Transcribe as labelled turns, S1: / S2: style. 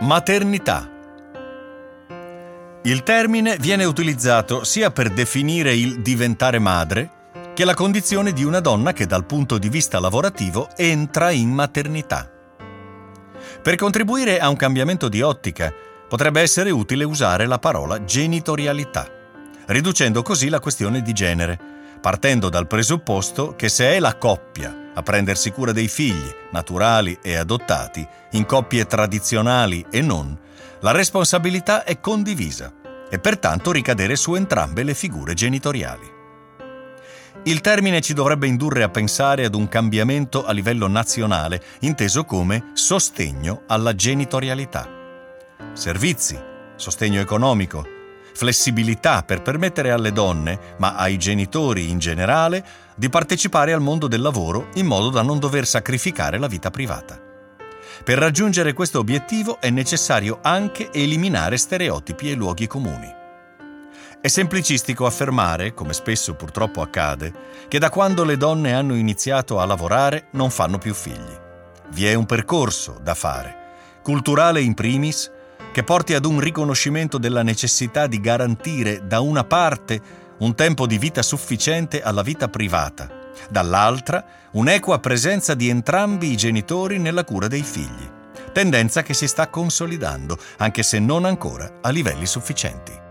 S1: Maternità. Il termine viene utilizzato sia per definire il diventare madre che la condizione di una donna che dal punto di vista lavorativo entra in maternità. Per contribuire a un cambiamento di ottica potrebbe essere utile usare la parola genitorialità, riducendo così la questione di genere, partendo dal presupposto che se è la coppia a prendersi cura dei figli, naturali e adottati, in coppie tradizionali e non, la responsabilità è condivisa e pertanto ricadere su entrambe le figure genitoriali. Il termine ci dovrebbe indurre a pensare ad un cambiamento a livello nazionale, inteso come sostegno alla genitorialità. Servizi, sostegno economico, flessibilità per permettere alle donne, ma ai genitori in generale, di partecipare al mondo del lavoro in modo da non dover sacrificare la vita privata. Per raggiungere questo obiettivo è necessario anche eliminare stereotipi e luoghi comuni. È semplicistico affermare, come spesso purtroppo accade, che da quando le donne hanno iniziato a lavorare non fanno più figli. Vi è un percorso da fare, culturale in primis, che porti ad un riconoscimento della necessità di garantire da una parte un tempo di vita sufficiente alla vita privata, dall'altra un'equa presenza di entrambi i genitori nella cura dei figli, tendenza che si sta consolidando, anche se non ancora a livelli sufficienti.